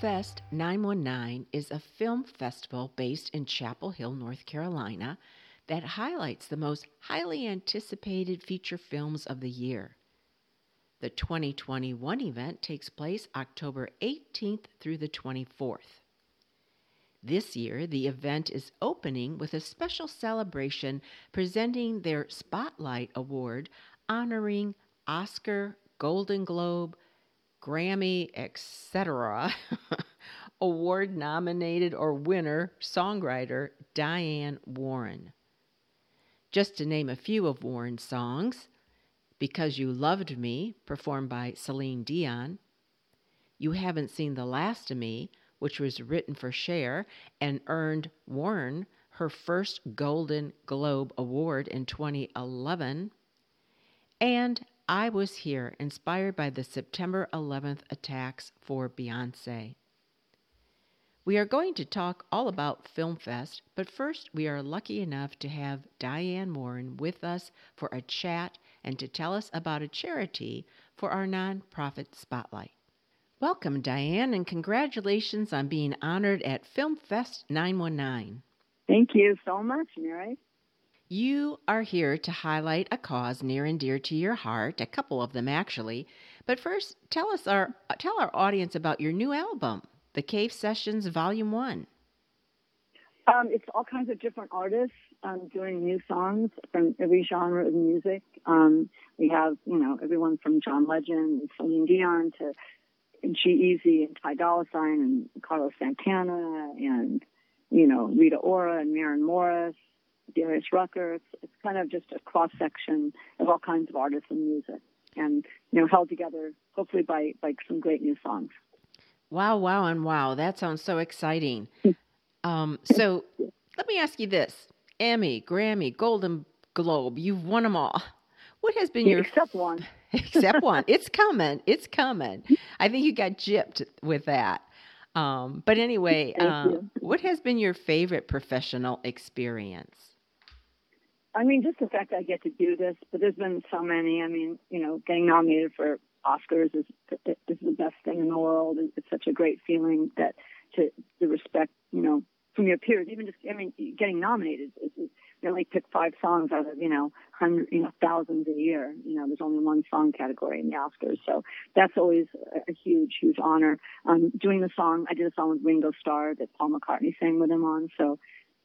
Fest 919 is a film festival based in Chapel Hill, North Carolina, that highlights the most highly anticipated feature films of the year. The 2021 event takes place October 18th through the 24th. This year, the event is opening with a special celebration presenting their Spotlight Award honoring Oscar, Golden Globe, Grammy, etc. award nominated or winner songwriter Diane Warren. Just to name a few of Warren's songs Because You Loved Me, performed by Celine Dion, You Haven't Seen the Last of Me, which was written for Cher and earned Warren her first Golden Globe Award in 2011, and I Was Here, inspired by the September 11th attacks for Beyonce. We are going to talk all about FilmFest, but first we are lucky enough to have Diane Warren with us for a chat and to tell us about a charity for our nonprofit spotlight. Welcome, Diane, and congratulations on being honored at FilmFest 919. Thank you so much, Mary. You are here to highlight a cause near and dear to your heart, a couple of them actually. But first, tell us our tell our audience about your new album, The Cave Sessions Volume 1. Um, it's all kinds of different artists um, doing new songs from every genre of music. Um, we have, you know, everyone from John Legend and Celine Dion to G-Eazy and Ty Dolla Sign and Carlos Santana and, you know, Rita Ora and Maren Morris Darius Rucker. It's, it's kind of just a cross section of all kinds of artists and music, and you know, held together hopefully by by some great new songs. Wow! Wow! And wow! That sounds so exciting. um, so let me ask you this: Emmy, Grammy, Golden Globe, you've won them all. What has been your except one? except one. It's coming. It's coming. I think you got gypped with that. Um, but anyway, uh, what has been your favorite professional experience? I mean, just the fact I get to do this, but there's been so many. I mean, you know, getting nominated for Oscars is is the best thing in the world. It's such a great feeling that to the respect, you know, from your peers. Even just, I mean, getting nominated is, is you only pick five songs out of you know hundred, you know, thousands a year. You know, there's only one song category in the Oscars, so that's always a huge, huge honor. Um, doing the song, I did a song with Ringo Starr that Paul McCartney sang with him on. So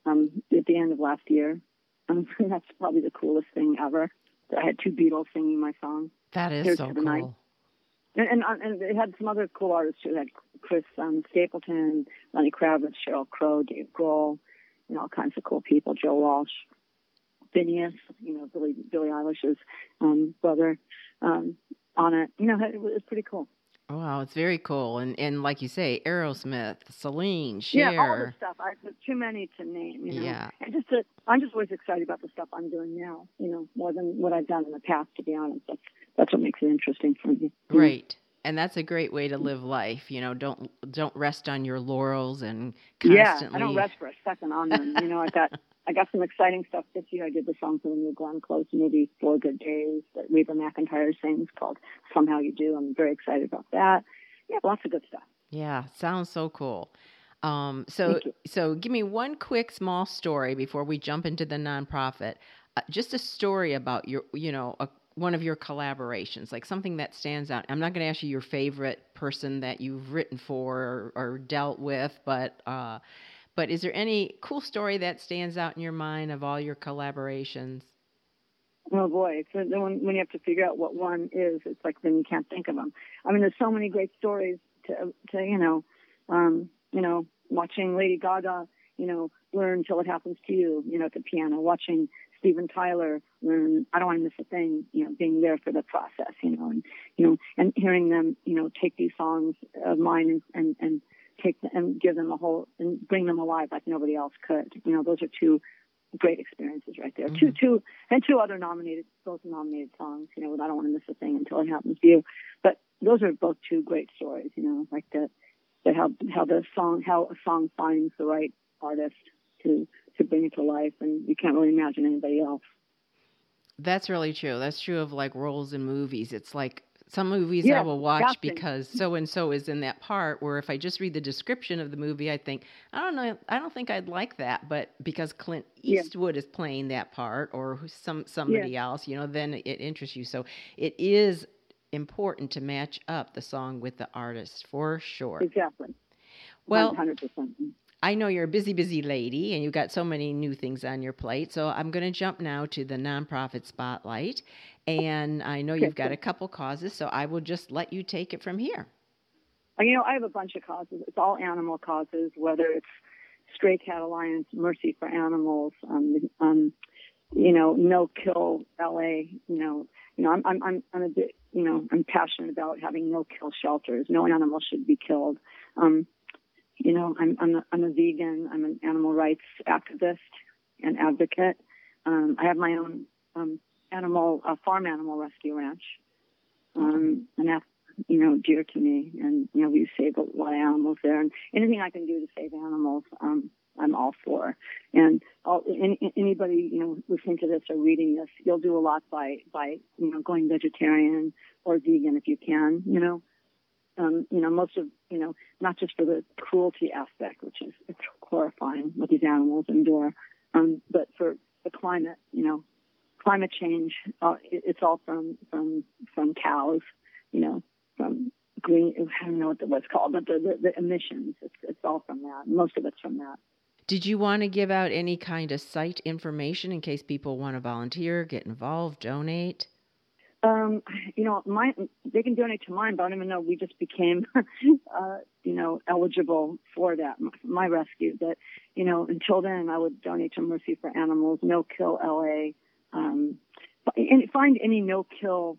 um, at the end of last year, um, that's probably the coolest thing ever. I had two Beatles singing my song. That is Here's so cool. Night. And, and, uh, and they had some other cool artists too. Had Chris um, Stapleton, Lenny Kravitz, Sheryl Crow, Dave Grohl, you know, all kinds of cool people. Joe Walsh, Finneas, you know, Billie Billie Eilish's um, brother um, on it. You know, it was pretty cool. Oh, wow, it's very cool, and and like you say, Aerosmith, Celine, Cher. Yeah, all the stuff. I too many to name. You know? Yeah, and just to, I'm just always excited about the stuff I'm doing now. You know, more than what I've done in the past. To be honest, that's that's what makes it interesting for me. Mm-hmm. Right, and that's a great way to live life. You know, don't don't rest on your laurels and constantly. Yeah, I don't rest for a second on them. you know, I got I got some exciting stuff this year. I did the song for the new Glenn Close movie, Four Good Days, that Reba McEntire sings called Somehow You Do. I'm very excited about that. Yeah, lots of good stuff. Yeah, sounds so cool. Um, so, so give me one quick small story before we jump into the nonprofit. Uh, just a story about your, you know, a, one of your collaborations, like something that stands out. I'm not going to ask you your favorite person that you've written for or, or dealt with, but uh, but is there any cool story that stands out in your mind of all your collaborations? Oh boy! So then when, when you have to figure out what one is, it's like then you can't think of them. I mean, there's so many great stories to to you know, um, you know, watching Lady Gaga, you know, learn till it happens to you, you know, at the piano, watching Steven Tyler learn I don't want to miss a thing, you know, being there for the process, you know, and you know, and hearing them, you know, take these songs of mine and and, and take them and give them a whole and bring them alive like nobody else could. You know, those are two great experiences right there. Mm-hmm. Two, two, and two other nominated, both nominated songs. You know, I don't want to miss a thing until it happens to you. But those are both two great stories. You know, like that, that how how the song, how a song finds the right artist to to bring it to life, and you can't really imagine anybody else. That's really true. That's true of like roles in movies. It's like some movies I will watch because so and so is in that part. Where if I just read the description of the movie, I think I don't know, I don't think I'd like that. But because Clint Eastwood is playing that part, or some somebody else, you know, then it interests you. So it is important to match up the song with the artist for sure. Exactly. Well, 100%. I know you're a busy, busy lady and you've got so many new things on your plate. So I'm going to jump now to the nonprofit spotlight. And I know you've got a couple causes, so I will just let you take it from here. You know, I have a bunch of causes. It's all animal causes, whether it's Stray Cat Alliance, Mercy for Animals, um, um, you know, No Kill LA. You know, you know, I'm I'm I'm, I'm a bit, you know, I'm passionate about having no kill shelters. No animal should be killed. Um, you know, I'm I'm a, I'm a vegan. I'm an animal rights activist and advocate. Um, I have my own um, animal uh, farm animal rescue ranch, um, and that's you know dear to me. And you know we save a lot of animals there, and anything I can do to save animals, um, I'm all for. And all, any, anybody you know listening to this or reading this, you'll do a lot by by you know going vegetarian or vegan if you can. You know um, you know, most of, you know, not just for the cruelty aspect, which is it's horrifying what these animals endure, um, but for the climate, you know, climate change, uh, it, it's all from, from, from cows, you know, from green, I don't know what what's called, but the, the, the emissions, it's, it's all from that. Most of it's from that. Did you want to give out any kind of site information in case people want to volunteer, get involved, donate? Um, you know, my they can donate to mine, but I don't even know we just became, uh, you know, eligible for that my rescue. But you know, until then, I would donate to Mercy for Animals, No Kill LA, um, and find any no kill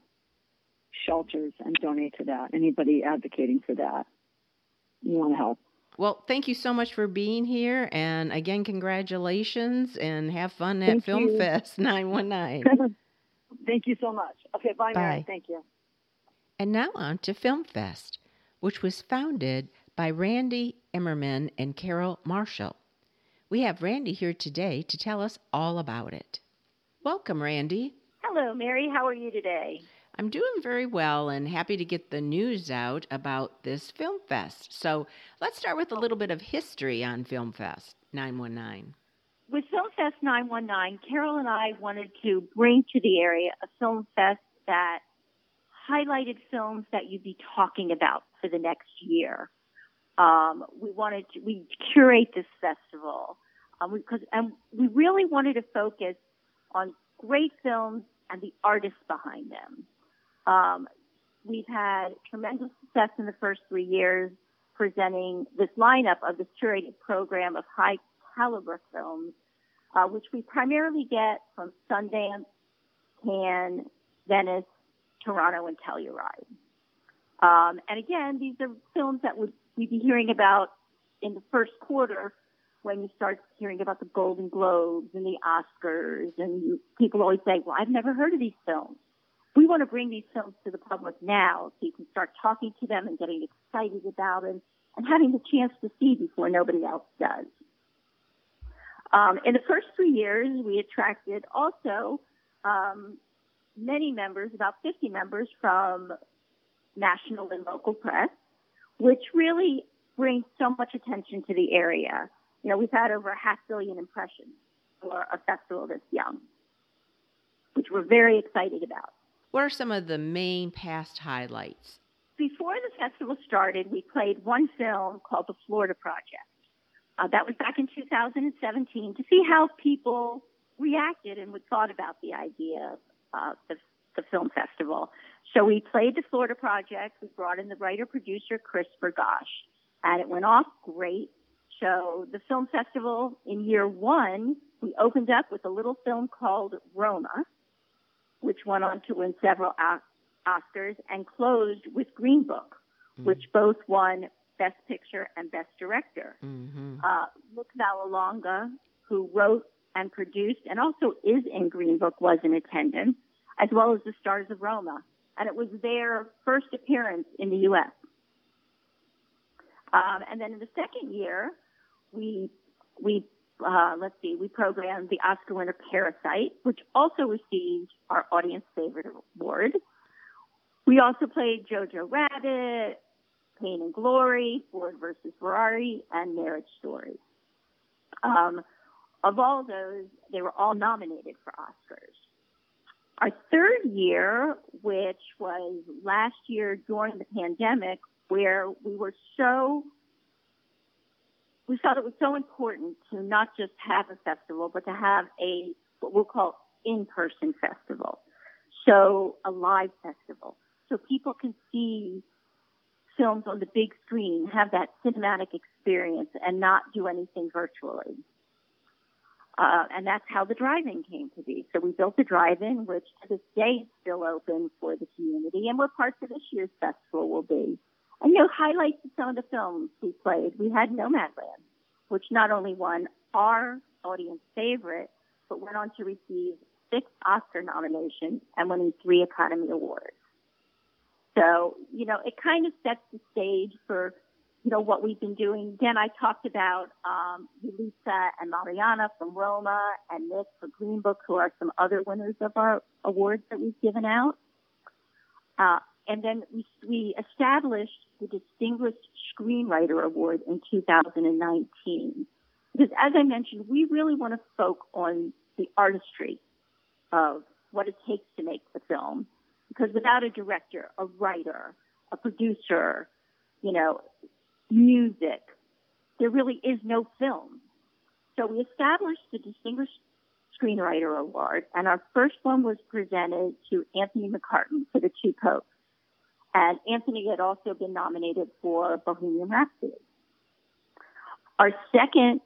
shelters and donate to that. Anybody advocating for that, you want to help. Well, thank you so much for being here, and again, congratulations, and have fun at thank Film you. Fest 919. Thank you so much. Okay, bye, bye. Mary. Thank you. And now on to Film Fest, which was founded by Randy Emmerman and Carol Marshall. We have Randy here today to tell us all about it. Welcome, Randy. Hello, Mary. How are you today? I'm doing very well and happy to get the news out about this Film Fest. So let's start with a little bit of history on Film Fest 919 with FilmFest 919, Carol and I wanted to bring to the area a film fest that highlighted films that you'd be talking about for the next year. Um, we wanted to, we curate this festival um, because and we really wanted to focus on great films and the artists behind them. Um, we've had tremendous success in the first three years presenting this lineup of this curated program of high caliber films, uh, which we primarily get from Sundance, Cannes, Venice, Toronto, and Telluride. Um, and again, these are films that would we'd be hearing about in the first quarter when you start hearing about the Golden Globes and the Oscars, and people always say, "Well, I've never heard of these films." We want to bring these films to the public now, so you can start talking to them and getting excited about them and having the chance to see before nobody else does. Um, in the first three years, we attracted also um, many members, about 50 members from national and local press, which really brings so much attention to the area. You know, we've had over a half billion impressions for a festival this young, which we're very excited about. What are some of the main past highlights? Before the festival started, we played one film called The Florida Project. Uh, that was back in 2017 to see how people reacted and would thought about the idea of uh, the, the film festival. So we played the Florida Project. We brought in the writer producer Chris Bergoch, and it went off great. So the film festival in year one, we opened up with a little film called Roma, which went on to win several Oscars, and closed with Green Book, mm-hmm. which both won Best Picture and Best Director. Mm-hmm. Uh, Luc Vallelonga, who wrote and produced and also is in Green Book, was in attendance, as well as the stars of Roma. And it was their first appearance in the U.S. Um, and then in the second year, we we uh, let's see, we programmed the Oscar winner Parasite, which also received our audience favorite award. We also played Jojo Rabbit, Pain and Glory, Ford versus Ferrari, and Marriage Story. Um, of all those, they were all nominated for Oscars. Our third year, which was last year during the pandemic, where we were so we felt it was so important to not just have a festival, but to have a what we'll call in-person festival. So a live festival. So people can see films on the big screen, have that cinematic experience and not do anything virtually. Uh, and that's how the drive-in came to be. So we built the drive-in, which to this day is still open for the community and where parts of this year's festival will be. And you know, highlights of some of the films we played. We had Nomadland, which not only won our audience favorite, but went on to receive six Oscar nominations and winning three Academy Awards. So, you know, it kind of sets the stage for, you know, what we've been doing. Again, I talked about um, Lisa and Mariana from Roma and Nick for Green Book, who are some other winners of our awards that we've given out. Uh, and then we, we established the Distinguished Screenwriter Award in 2019. Because as I mentioned, we really want to focus on the artistry of what it takes to make the film. Because without a director, a writer, a producer, you know, music, there really is no film. So we established the Distinguished Screenwriter Award, and our first one was presented to Anthony McCarten for The Two Popes. And Anthony had also been nominated for Bohemian Rhapsody. Our second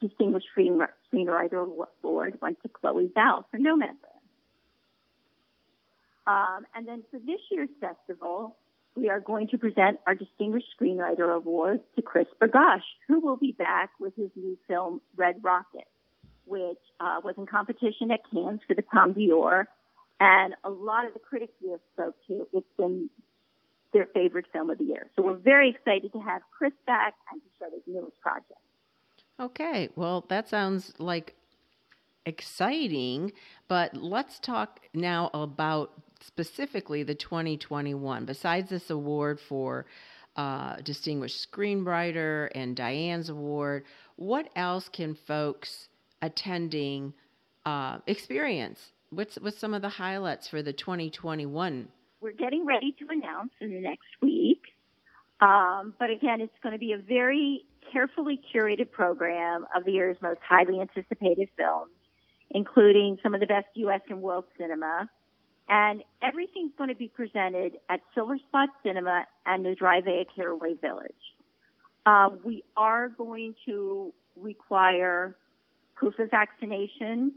Distinguished Screenwriter Award went to Chloe Zhao for Nomadland. Um, and then for this year's festival, we are going to present our Distinguished Screenwriter Award to Chris Bergoch, who will be back with his new film Red Rocket, which uh, was in competition at Cannes for the Palme d'Or. And a lot of the critics we have spoke to, it's been their favorite film of the year. So we're very excited to have Chris back and to show his newest project. Okay, well, that sounds like exciting, but let's talk now about specifically the 2021. Besides this award for uh, Distinguished Screenwriter and Diane's Award, what else can folks attending uh, experience? What's, what's some of the highlights for the 2021 we're getting ready to announce in the next week. Um, but again, it's going to be a very carefully curated program of the year's most highly anticipated films, including some of the best U.S. and world cinema. And everything's going to be presented at Silverspot Cinema and the Drive at Carraway Village. Um, we are going to require proof of vaccination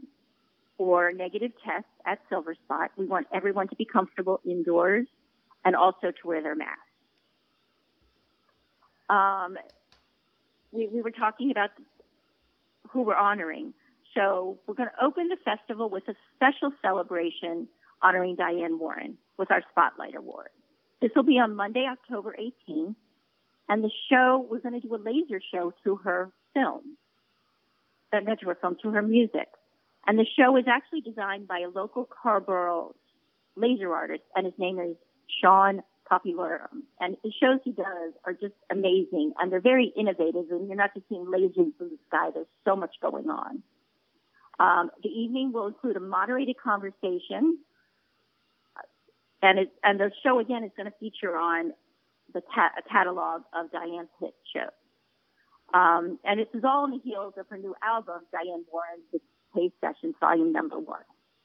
or negative tests at Silverspot. We want everyone to be comfortable indoors and also to wear their masks. Um, we, we were talking about who we're honoring. So we're going to open the festival with a special celebration honoring Diane Warren with our Spotlight Award. This will be on Monday, October 18th. And the show, we're going to do a laser show to her film, uh, not her film, to her music. And the show is actually designed by a local Carrboro laser artist, and his name is Sean Popularum. And the shows he does are just amazing, and they're very innovative, and you're not just seeing lasers in the sky. There's so much going on. Um, the evening will include a moderated conversation, and it, and the show again is going to feature on the ca- catalog of Diane's hit shows. Um, and this is all on the heels of her new album, Diane Warren's Cave Sessions Volume Number One.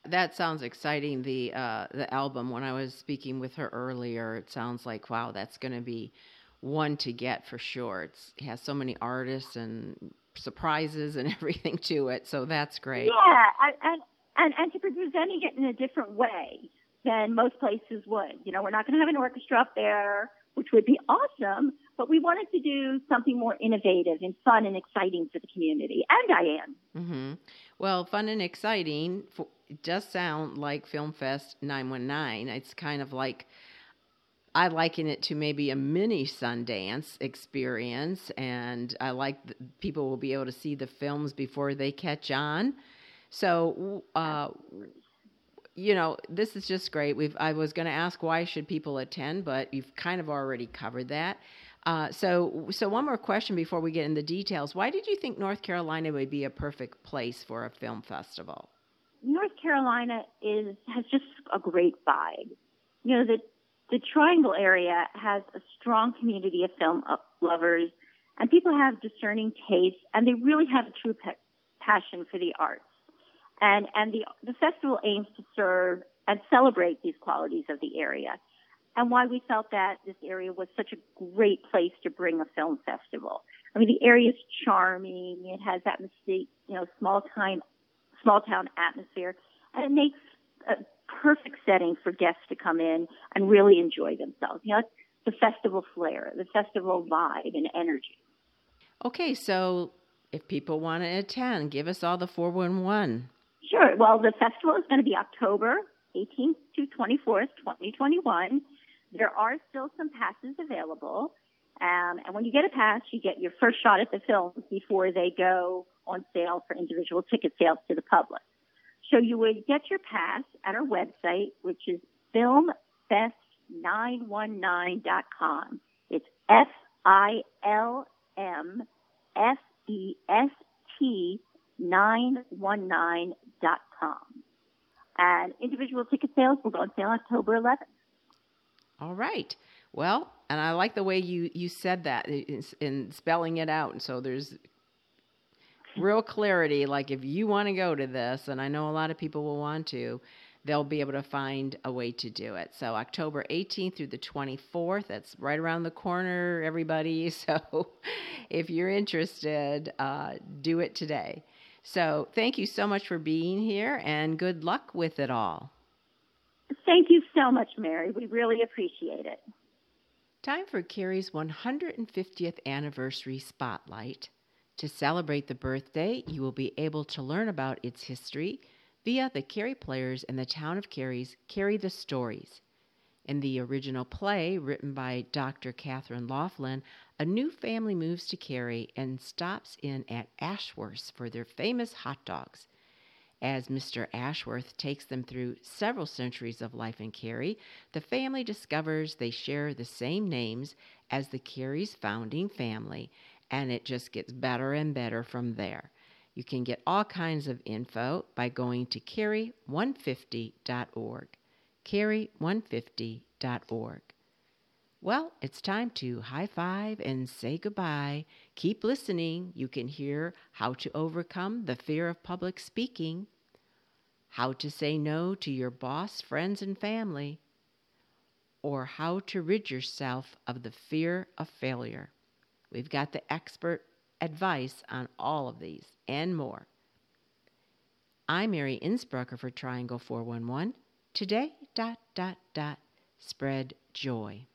That sounds exciting. The uh, the album. When I was speaking with her earlier, it sounds like wow, that's going to be one to get for sure. It's, it has so many artists and surprises and everything to it, so that's great. Yeah, and and and to presenting it in a different way than most places would. You know, we're not going to have an orchestra up there, which would be awesome, but we wanted to do something more innovative and fun and exciting for the community and Diane. Mm-hmm. Well, fun and exciting it does sound like Film Fest 919. It's kind of like I liken it to maybe a mini Sundance experience, and I like people will be able to see the films before they catch on. So, uh, you know, this is just great. We've I was going to ask why should people attend, but you've kind of already covered that. Uh, so, so one more question before we get into the details. Why did you think North Carolina would be a perfect place for a film festival? North Carolina is has just a great vibe. You know, the the Triangle area has a strong community of film lovers, and people have discerning tastes, and they really have a true pe- passion for the arts. And and the the festival aims to serve and celebrate these qualities of the area, and why we felt that this area was such a great place to bring a film festival. I mean, the area is charming. It has that mystique, you know, small time, small town atmosphere, and it makes a perfect setting for guests to come in and really enjoy themselves. You know, the festival flair, the festival vibe and energy. Okay, so if people want to attend, give us all the 411. Sure. Well, the festival is going to be October 18th to 24th, 2021. There are still some passes available. Um, and when you get a pass, you get your first shot at the films before they go on sale for individual ticket sales to the public. So you would get your pass at our website, which is filmfest919.com. It's F I L M F E S T 919.com. And individual ticket sales will go on sale October 11th. All right. Well, and I like the way you, you said that in, in spelling it out. And so there's real clarity. Like if you want to go to this, and I know a lot of people will want to, they'll be able to find a way to do it. So October 18th through the 24th, that's right around the corner, everybody. So if you're interested, uh, do it today. So thank you so much for being here and good luck with it all. Thank you so much, Mary. We really appreciate it. Time for Cary's 150th anniversary spotlight. To celebrate the birthday, you will be able to learn about its history via the Cary Players and the Town of Cary's Cary the Stories. In the original play, written by Dr. Catherine Laughlin, a new family moves to Cary and stops in at Ashworth's for their famous hot dogs. As Mr. Ashworth takes them through several centuries of life in Cary, the family discovers they share the same names as the Cary's founding family and it just gets better and better from there. You can get all kinds of info by going to cary150.org. cary150.org. Well, it's time to high five and say goodbye. Keep listening. You can hear how to overcome the fear of public speaking, how to say no to your boss, friends, and family, or how to rid yourself of the fear of failure. We've got the expert advice on all of these and more. I'm Mary Innsbrucker for Triangle 411. Today, dot, dot, dot, spread joy.